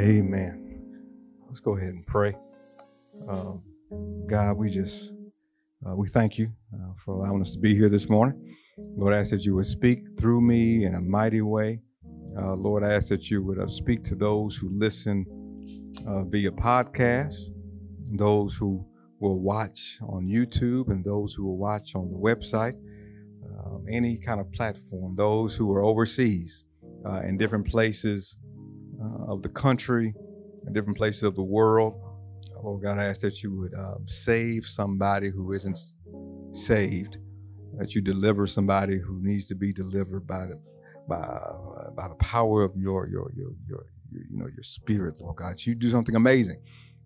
Amen. Let's go ahead and pray. Um, God, we just uh, we thank you uh, for allowing us to be here this morning. Lord, I ask that you would speak through me in a mighty way. Uh, Lord, I ask that you would uh, speak to those who listen uh, via podcast, those who will watch on YouTube, and those who will watch on the website, um, any kind of platform, those who are overseas uh, in different places uh, of the country, in different places of the world. Lord God, I ask that you would um, save somebody who isn't saved, that you deliver somebody who needs to be delivered by the by uh, by the power of your your your your, your you know your spirit, Lord God. You do something amazing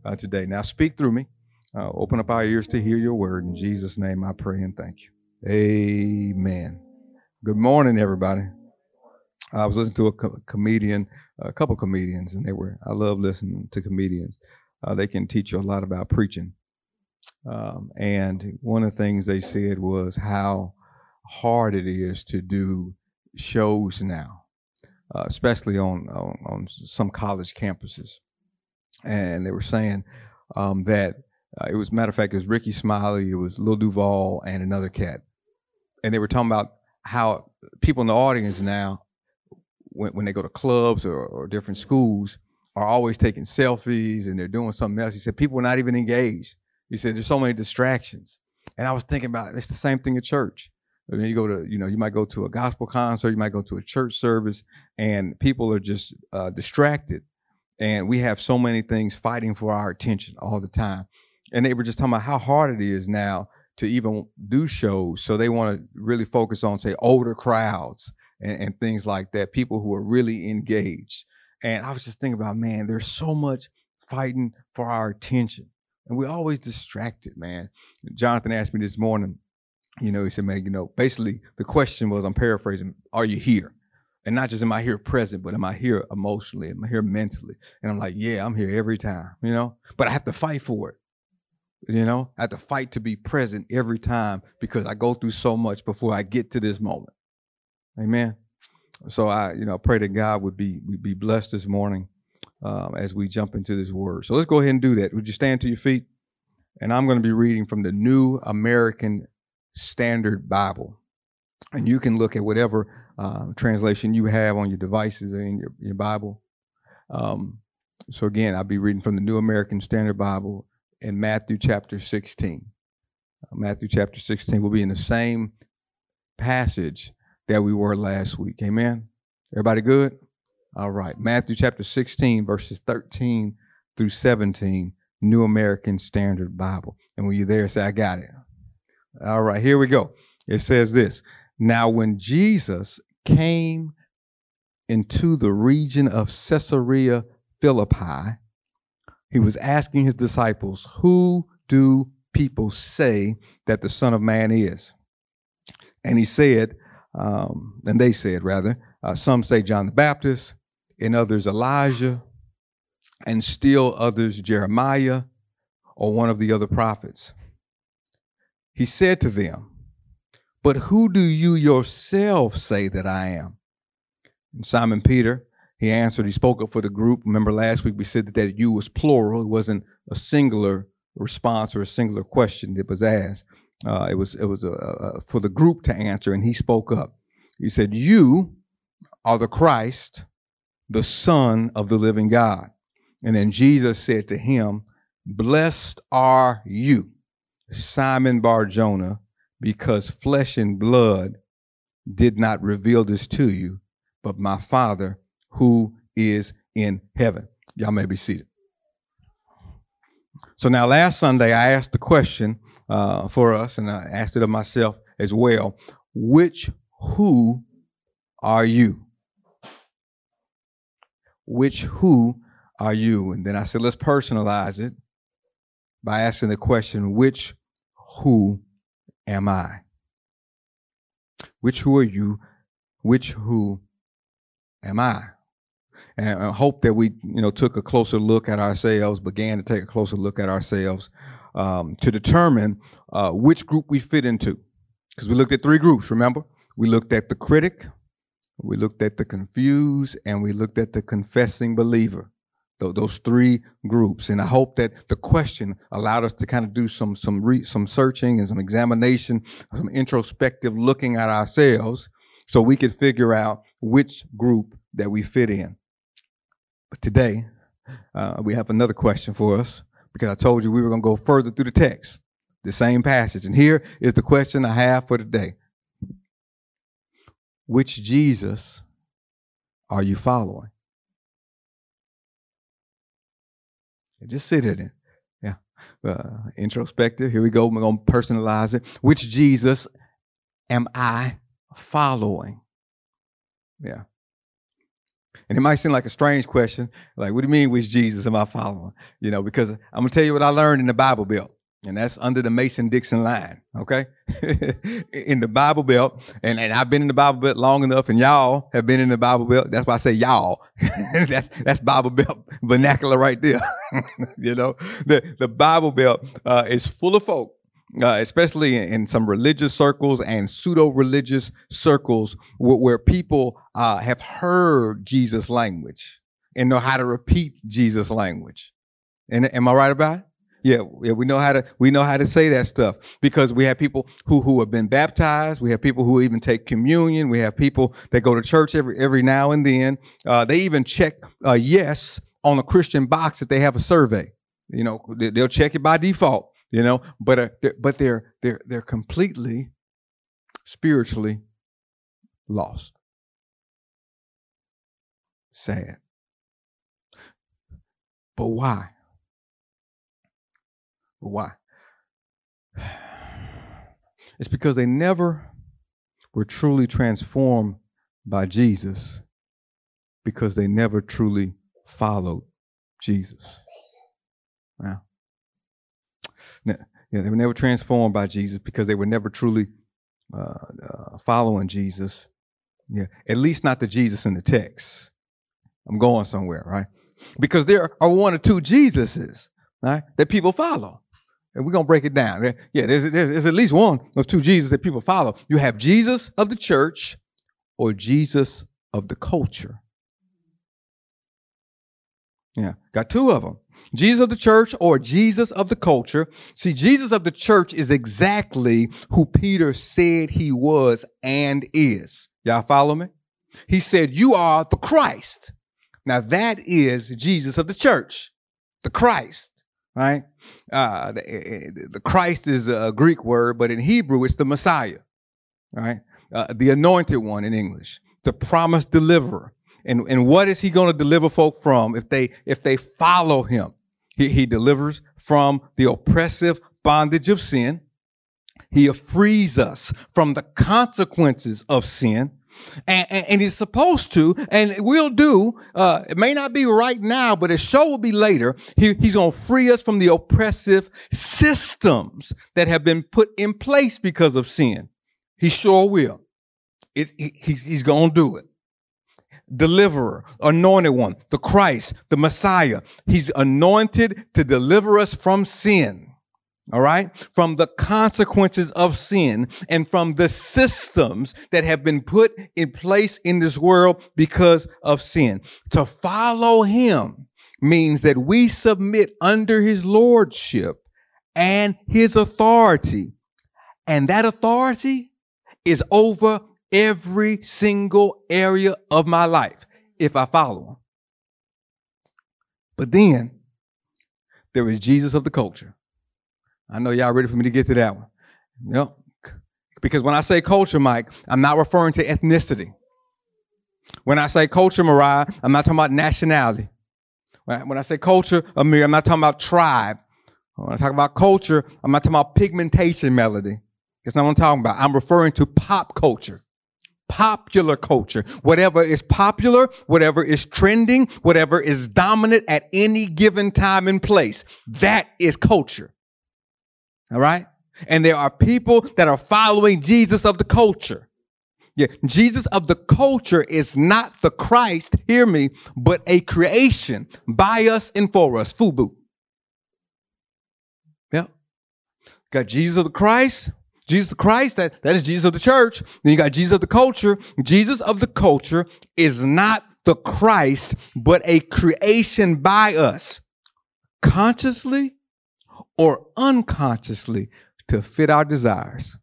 uh, today. Now speak through me. Uh, open up our ears to hear your word. In Jesus' name I pray and thank you. Amen. Good morning, everybody. I was listening to a co- comedian, a couple comedians, and they were. I love listening to comedians. Uh, they can teach you a lot about preaching. Um, and one of the things they said was how hard it is to do shows now, uh, especially on, on, on some college campuses. And they were saying um, that uh, it was matter of fact, it was Rickey Smiley, it was Lil Duval, and another cat, and they were talking about how people in the audience now, when, when they go to clubs or, or different schools, are always taking selfies and they're doing something else. He said people are not even engaged. He said there's so many distractions. And I was thinking about it's the same thing at church. I mean, you go to, you know, you might go to a gospel concert, you might go to a church service, and people are just uh, distracted. And we have so many things fighting for our attention all the time. And they were just talking about how hard it is now to even do shows. So they want to really focus on, say, older crowds and, and things like that, people who are really engaged. And I was just thinking about, man, there's so much fighting for our attention. And we're always distracted, man. Jonathan asked me this morning, you know, he said, man, you know, basically the question was, I'm paraphrasing, are you here? And not just am I here present, but am I here emotionally? Am I here mentally? And I'm like, yeah, I'm here every time, you know, but I have to fight for it. You know, I have to fight to be present every time because I go through so much before I get to this moment. Amen. So I, you know, pray that God would be would be blessed this morning um, as we jump into this word. So let's go ahead and do that. Would you stand to your feet? And I'm going to be reading from the New American Standard Bible, and you can look at whatever uh, translation you have on your devices or in your, your Bible. Um, so again, I'll be reading from the New American Standard Bible in Matthew chapter 16. Uh, Matthew chapter 16 will be in the same passage that we were last week. Amen. Everybody good? All right. Matthew chapter 16, verses 13 through 17, New American Standard Bible. And when you're there, say, I got it. All right, here we go. It says this Now, when Jesus came into the region of Caesarea Philippi, he was asking his disciples, Who do people say that the Son of Man is? And he said, um, and they said, rather, uh, some say John the Baptist, and others Elijah, and still others Jeremiah or one of the other prophets. He said to them, But who do you yourself say that I am? And Simon Peter, he answered, he spoke up for the group. Remember last week we said that, that you was plural, it wasn't a singular response or a singular question that was asked. Uh, it was it was a, a, for the group to answer, and he spoke up. He said, "You are the Christ, the Son of the living God." And then Jesus said to him, "Blessed are you, Simon Barjona, because flesh and blood did not reveal this to you, but my Father who is in heaven." Y'all may be seated. So now, last Sunday, I asked the question uh, for us, and I asked it of myself as well. Which who are you? Which who are you? And then I said, let's personalize it by asking the question, which who am I? Which who are you? Which who am I? And I hope that we, you know, took a closer look at ourselves, began to take a closer look at ourselves um, to determine uh, which group we fit into. Because we looked at three groups, remember? We looked at the critic, we looked at the confused, and we looked at the confessing believer. those three groups. And I hope that the question allowed us to kind of do some some re, some searching and some examination, some introspective looking at ourselves, so we could figure out which group that we fit in. But today, uh, we have another question for us because I told you we were going to go further through the text, the same passage. And here is the question I have for today: Which Jesus are you following? Just sit in it. Yeah. Uh, introspective. Here we go. We're going to personalize it. Which Jesus am I following? Yeah. And it might seem like a strange question. Like, what do you mean, which Jesus am I following? You know, because I'm going to tell you what I learned in the Bible Belt and that's under the Mason Dixon line, okay? in the Bible Belt, and, and I've been in the Bible Belt long enough, and y'all have been in the Bible Belt. That's why I say y'all. that's that's Bible Belt vernacular right there. you know, the the Bible Belt uh, is full of folk. Uh, especially in, some religious circles and pseudo-religious circles, where, where people uh, have heard Jesus' language and know how to repeat Jesus' language. And am I right about it? Yeah, yeah, we know how to we know how to say that stuff because we have people who who have been baptized. We have people who even take communion. We have people that go to church every every now and then. Uh, they even check yes on a Christian box if they have a survey. You know, they, will check it by default. You know, but uh, they're, but they're they're they're completely spiritually lost. Sad. But why? Why? It's because they never were truly transformed by Jesus because they never truly followed Jesus. Wow. Yeah, they were never transformed by Jesus because they were never truly uh, uh, following Jesus. Yeah, at least not the Jesus in the text. I'm going somewhere, right? Because there are one or two Jesuses, right, that people follow. And we're going to break it down. Yeah, there's, there's, there's, at least one of two Jesus that people follow. You have Jesus of the church or Jesus of the culture. Yeah, got two of them. Jesus of the church or Jesus of the culture. See, Jesus of the church is exactly who Peter said he was and is. Y'all follow me? He said, You are the Christ. Now, that is Jesus of the church, the Christ right? Uh, the, eh, eh, the, Christ is a Greek word, but in Hebrew it's the Messiah, right? Uh, the anointed one in English, the promised deliverer. And, and what is he going to deliver folk from if they if they follow him? He, he delivers from the oppressive bondage of sin. He frees us from the consequences of sin and, and, and, he's supposed to, and will do. Uh, it may not be right now, but his show will be later. He, he's going to free us from the oppressive systems that have been put in place because of sin. He sure will. It, he, he's going to do it. Deliverer, anointed one, the Christ, the Messiah. He's anointed to deliver us from sin all right, from the consequences of sin and from the systems that have been put in place in this world because of sin. To follow him means that we submit under his lordship and his authority. And that authority is over every single area of my life if I follow him. But then there is Jesus of the culture. I know y'all ready for me to get to that one. Yep. Because when I say culture, Mike, I'm not referring to ethnicity. When I say culture, Mariah, I'm not talking about nationality. When I say culture, Amir, I'm not talking about tribe. When I talk about culture, I'm not talking about pigmentation melody. That's not what I'm talking about. I'm referring to pop culture. Popular culture. Whatever is popular, whatever is trending, whatever is dominant at any given time and place. That is culture. All right? And there are people that are following Jesus of the culture. Yeah, Jesus of the culture is not the Christ, hear me, but a creation by us and for us. Fubu. Yeah. Got Jesus of the Christ, Jesus the Christ, that, that is Jesus of the church. Then you got Jesus of the culture. Jesus of the culture is not the Christ, but a creation by us, consciously or unconsciously, to fit our desires.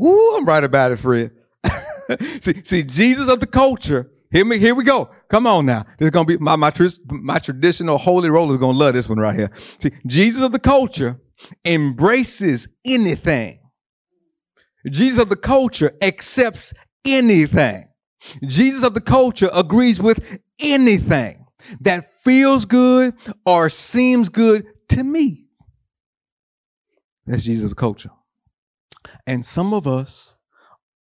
Ooh, I'm right about it, Fred. see, see, Jesus of the culture. Hear me, here we go. Come on now. This is gonna be my my, my traditional holy roller is gonna love this one right here. See, Jesus of the culture embraces anything. Jesus of the culture accepts anything. Jesus of the culture agrees with anything that feels good or seems good to me. That's Jesus of the culture. And some of us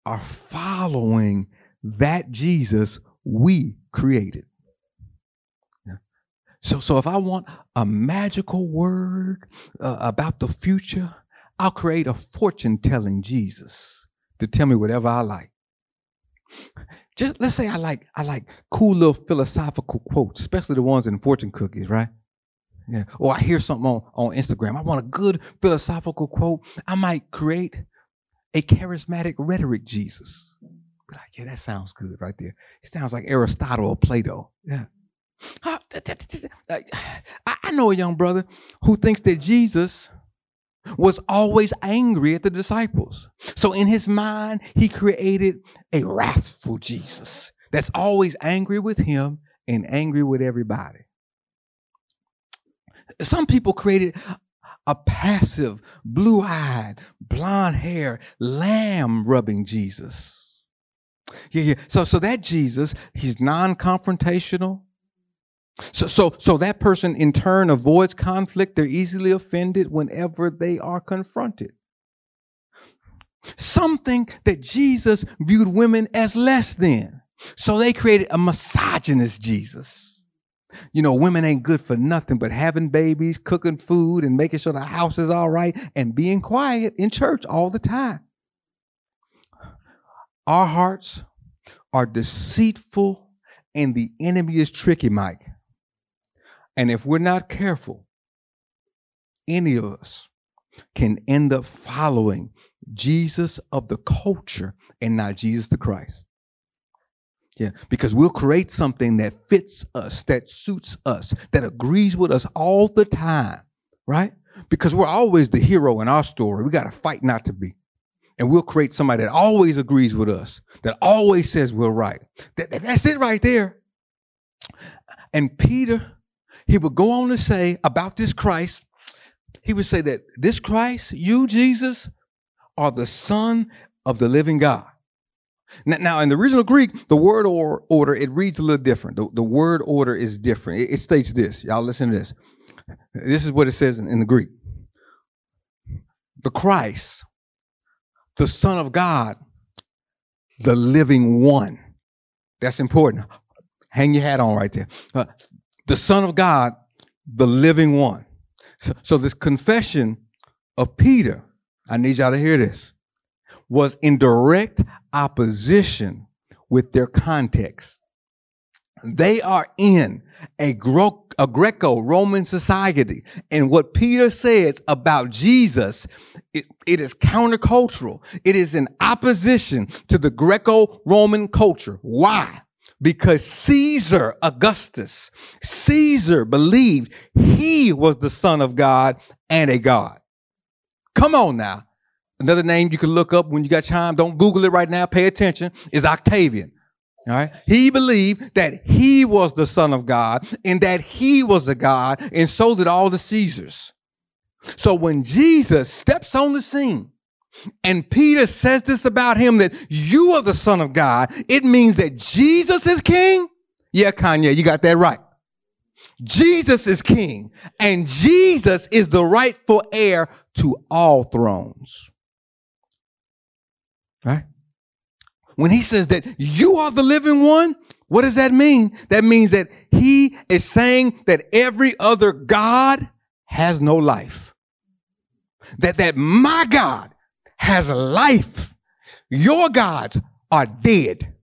are following that Jesus we created. So, so if I want a magical word uh, about the future, I'll create a fortune telling Jesus to tell me whatever I like. Just let's say I like I like cool little philosophical quotes, especially the ones in fortune cookies, right? Yeah. Or I hear something on, on Instagram. I want a good philosophical quote. I might create a charismatic rhetoric Jesus. Be like, yeah, that sounds good right there. It sounds like Aristotle or Plato. Yeah. I know a young brother who thinks that Jesus was always angry at the disciples. So in his mind, he created a wrathful Jesus that's always angry with him and angry with everybody. Some people created a passive, blue eyed, blonde hair, lamb rubbing Jesus. Yeah, yeah. So, so that Jesus, he's non confrontational. So, so, so that person in turn avoids conflict. They're easily offended whenever they are confronted. Something that Jesus viewed women as less than. So they created a misogynist Jesus. You know, women ain't good for nothing but having babies, cooking food, and making sure the house is all right, and being quiet in church all the time. Our hearts are deceitful, and the enemy is tricky, Mike. And if we're not careful, any of us can end up following Jesus of the culture and not Jesus the Christ. Yeah, because we'll create something that fits us, that suits us, that agrees with us all the time, right? Because we're always the hero in our story. We got to fight not to be. And we'll create somebody that always agrees with us, that always says we're right. That, that's it right there. And Peter he would go on to say about this Christ, he would say that this Christ, you, Jesus, are the Son of the living God. Now, now in the original Greek, the word or, order, it reads a little different. The, the word order is different. It, it, states this. Y'all listen to this. This is what it says in, in the Greek. The Christ, the Son of God, the living one. That's important. Hang your hat on right there. Uh, the Son of God, the living one. So, so this confession of Peter, I need y'all to hear this, was in direct opposition with their context. They are in a, Gro- a Greco Roman society. And what Peter says about Jesus, it, it is countercultural. It is in opposition to the Greco Roman culture. Why? Because Caesar Augustus, Caesar believed he was the son of God and a God. Come on now. Another name you can look up when you got time. Don't Google it right now. Pay attention. Is Octavian. All right. He believed that he was the son of God and that he was a God, and so did all the Caesars. So when Jesus steps on the scene, and Peter says this about him that you are the Son of God. It means that Jesus is king. Yeah, Kanye, you got that right. Jesus is king, and Jesus is the rightful heir to all thrones. Right? When he says that you are the living one, what does that mean? That means that he is saying that every other God has no life. That, that my God has life. Your gods are dead.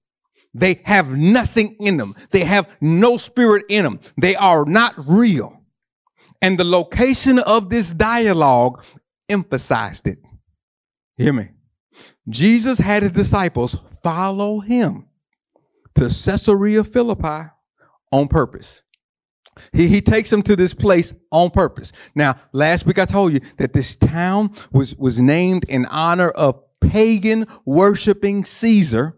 They have nothing in them. They have no spirit in them. They are not real. And the location of this dialogue emphasized it. Hear me. Jesus had his disciples follow him to Caesarea Philippi on purpose. He, he takes them to this place on purpose. Now, last week I told you that this town was, was named in honor of pagan worshiping Caesar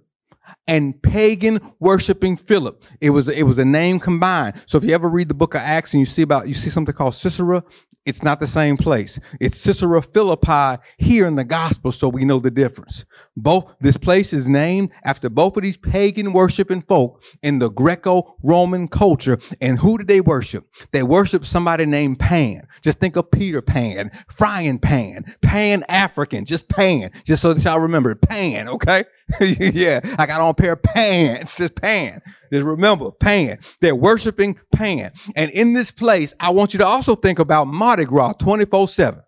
and pagan worshiping Philip. It was it was a name combined. So if you ever read the book of Acts and you see about you see something called Caesarea, it's not the same place. It's Caesarea Philippi here in the gospel, so we know the difference. Both this place is named after both of these pagan worshiping folk in the Greco-Roman culture. And who did they worship? They worship somebody named Pan. Just think of Peter Pan, frying pan, Pan African, just Pan, just so that y'all remember Pan, okay? yeah, I got on a pair of pants, just Pan. Just remember, Pan. They're worshiping Pan. And in this place, I want you to also think about Mardi Gras 24 7.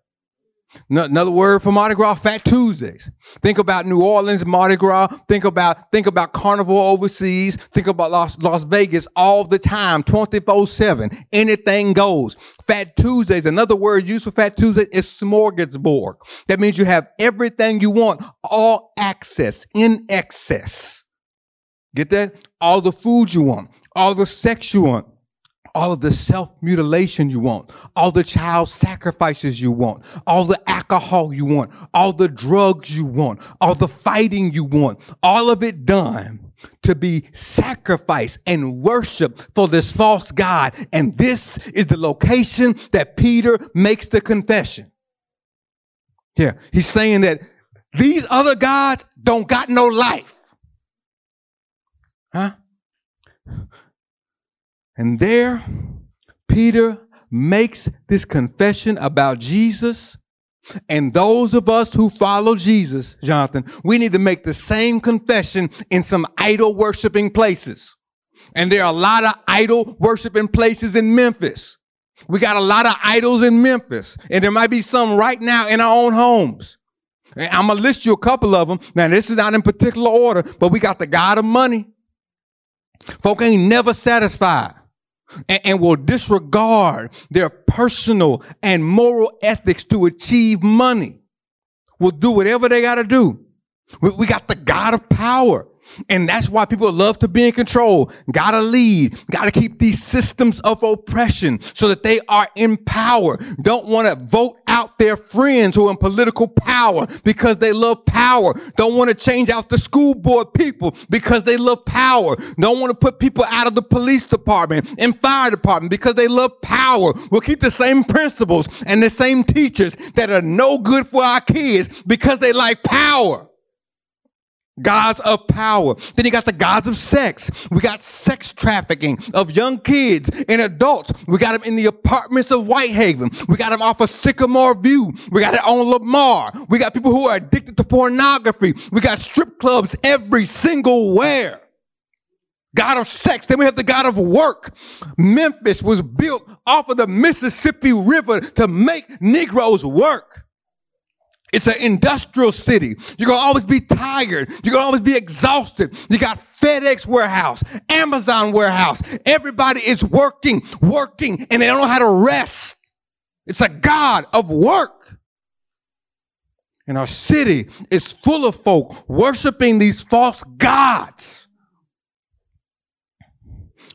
Another word for Mardi Gras, Fat Tuesdays. Think about New Orleans Mardi Gras. Think about think about Carnival overseas. Think about Las, Las Vegas all the time, 24-7. Anything goes. Fat Tuesdays, another word used for Fat Tuesday is smorgasbord. That means you have everything you want, all access, in excess. Get that? All the food you want, all the sex you want, all of the self mutilation you want, all the child sacrifices you want, all the alcohol you want, all the drugs you want, all the fighting you want, all of it done to be sacrificed and worship for this false God. And this is the location that Peter makes the confession. Yeah, he's saying that these other gods don't got no life. Huh? And there, Peter makes this confession about Jesus. And those of us who follow Jesus, Jonathan, we need to make the same confession in some idol worshiping places. And there are a lot of idol worshiping places in Memphis. We got a lot of idols in Memphis, and there might be some right now in our own homes. I'm gonna list you a couple of them. Now, this is not in particular order, but we got the God of money. Folk ain't never satisfied and, and, will disregard their personal and moral ethics to achieve money. Will do whatever they got to do. We, we got the God of power. And that's why people love to be in control. Gotta lead. Gotta keep these systems of oppression so that they are in power. Don't want to vote out their friends who are in political power because they love power. Don't want to change out the school board people because they love power. Don't want to put people out of the police department and fire department because they love power. We'll keep the same principals and the same teachers that are no good for our kids because they like power gods of power. Then you got the gods of sex. We got sex trafficking of young kids and adults. We got them in the apartments of Whitehaven. We got them off of Sycamore View. We got it on Lamar. We got people who are addicted to pornography. We got strip clubs every single where. God of sex. Then we have the God of work. Memphis was built off of the Mississippi River to make Negroes work. It's an industrial city. You're going to always be tired. You're going to always be exhausted. You got FedEx warehouse, Amazon warehouse. Everybody is working, working, and they don't know how to rest. It's a God of work. And our city is full of folk worshiping these false gods.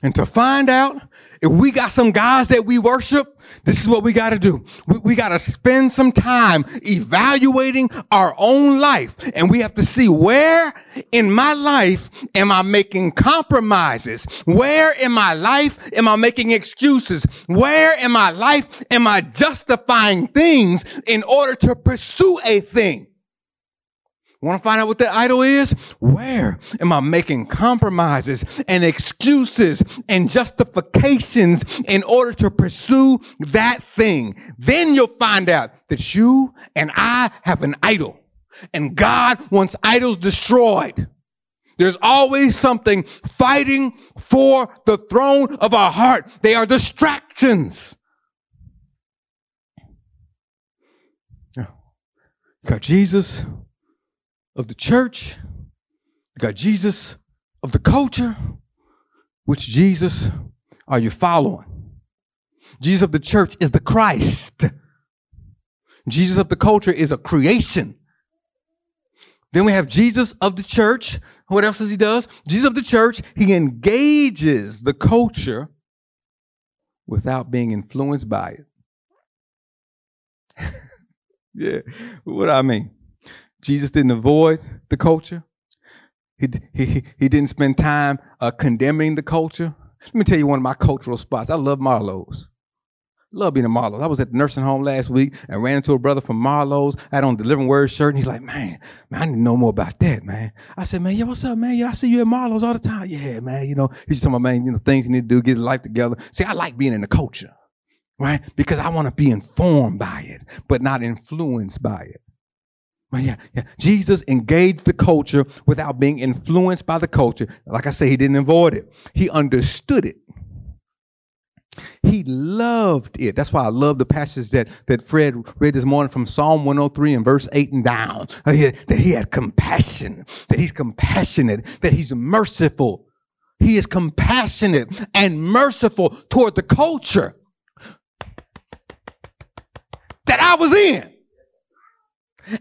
And to find out if we got some guys that we worship this is what we got to do. We, we got to spend some time evaluating our own life. And we have to see where in my life am I making compromises? Where in my life am I making excuses? Where in my life am I justifying things in order to pursue a thing? Want to find out what that idol is? Where am I making compromises and excuses and justifications in order to pursue that thing? Then you'll find out that you and I have an idol and God wants idols destroyed. There's always something fighting for the throne of our heart. They are distractions. Got Jesus of the church, you got Jesus of the culture. Which Jesus are you following? Jesus of the church is the Christ. Jesus of the culture is a creation. Then we have Jesus of the church. What else does he does? Jesus of the church, he engages the culture without being influenced by it. yeah, what I mean. Jesus didn't avoid the culture. He, he, he didn't spend time uh, condemning the culture. Let me tell you one of my cultural spots. I love Marlowe's. Love being a Marlowe's. I was at the nursing home last week and ran into a brother from Marlowe's. I had on Delivering Word shirt, and he's like, man, man, I need to know more about that, man. I said, man, yo, what's up, man? Yeah, I see you at Marlowe's all the time. Yeah, man, you know, he's just talking about, man, you know, things you need to do, get life together. See, I like being in the culture, right? Because I want to be informed by it, but not influenced by it. Yeah, yeah. Jesus engaged the culture without being influenced by the culture. Like I say, he didn't avoid it. He understood it. He loved it. That's why I love the passage that, that Fred read this morning from Psalm 103 and verse 8 and down. Uh, that he had compassion, that he's compassionate, that he's merciful. He is compassionate and merciful toward the culture that I was in.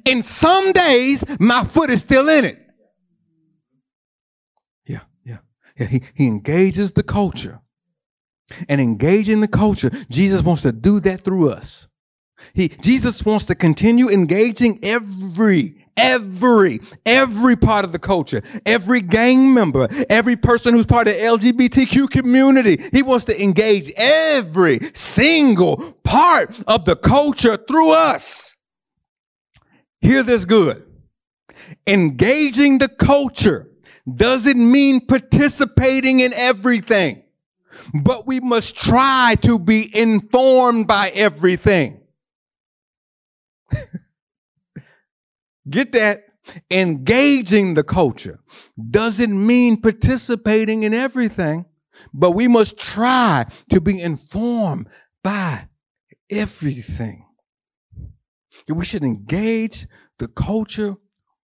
And some days my foot is still in it. Yeah, yeah. Yeah, he, he engages the culture and engaging the culture. Jesus wants to do that through us. He, Jesus wants to continue engaging every, every, every part of the culture, every gang member, every person who's part of the LGBTQ community. He wants to engage every single part of the culture through us. Hear this good. Engaging the culture doesn't mean participating in everything but we must try to be informed by everything. Get that? Engaging the culture doesn't mean participating in everything, but we must try to be informed by everything. We should engage the culture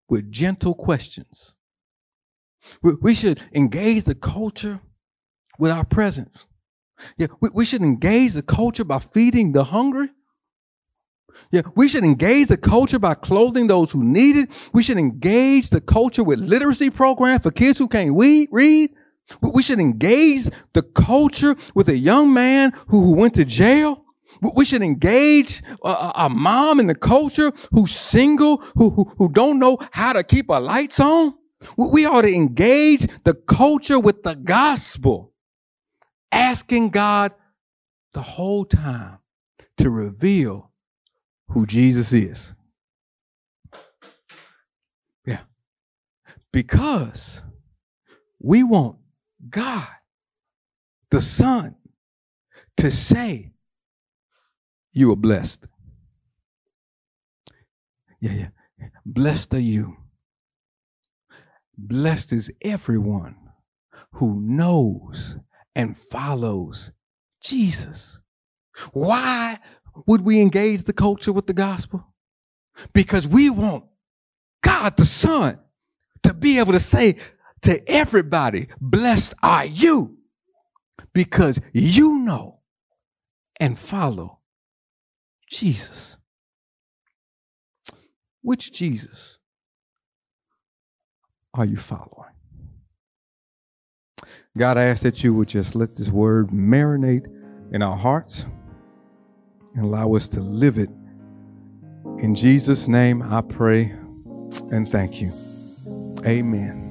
with gentle questions. We should engage the culture with our presence. Yeah, we, we should engage the culture by feeding the hungry. Yeah, we should engage the culture by clothing those who need it. We should engage the culture with literacy programs for kids who can't read. read. We should engage the culture with a young man who, who went to jail. We should engage a, mom in the culture who's single, who, who, who don't know how to keep a lights on. We ought to engage the culture with the gospel asking God the whole time to reveal who Jesus is. Yeah. Because we want God, the Son, to say, You are blessed. Yeah, yeah. Blessed are you. Blessed is everyone who knows and follows Jesus. Why would we engage the culture with the gospel? Because we want God the Son to be able to say to everybody, Blessed are you, because you know and follow Jesus. Which Jesus are you following? God, I ask that you would just let this word marinate in our hearts and allow us to live it. In Jesus' name, I pray and thank you. Amen.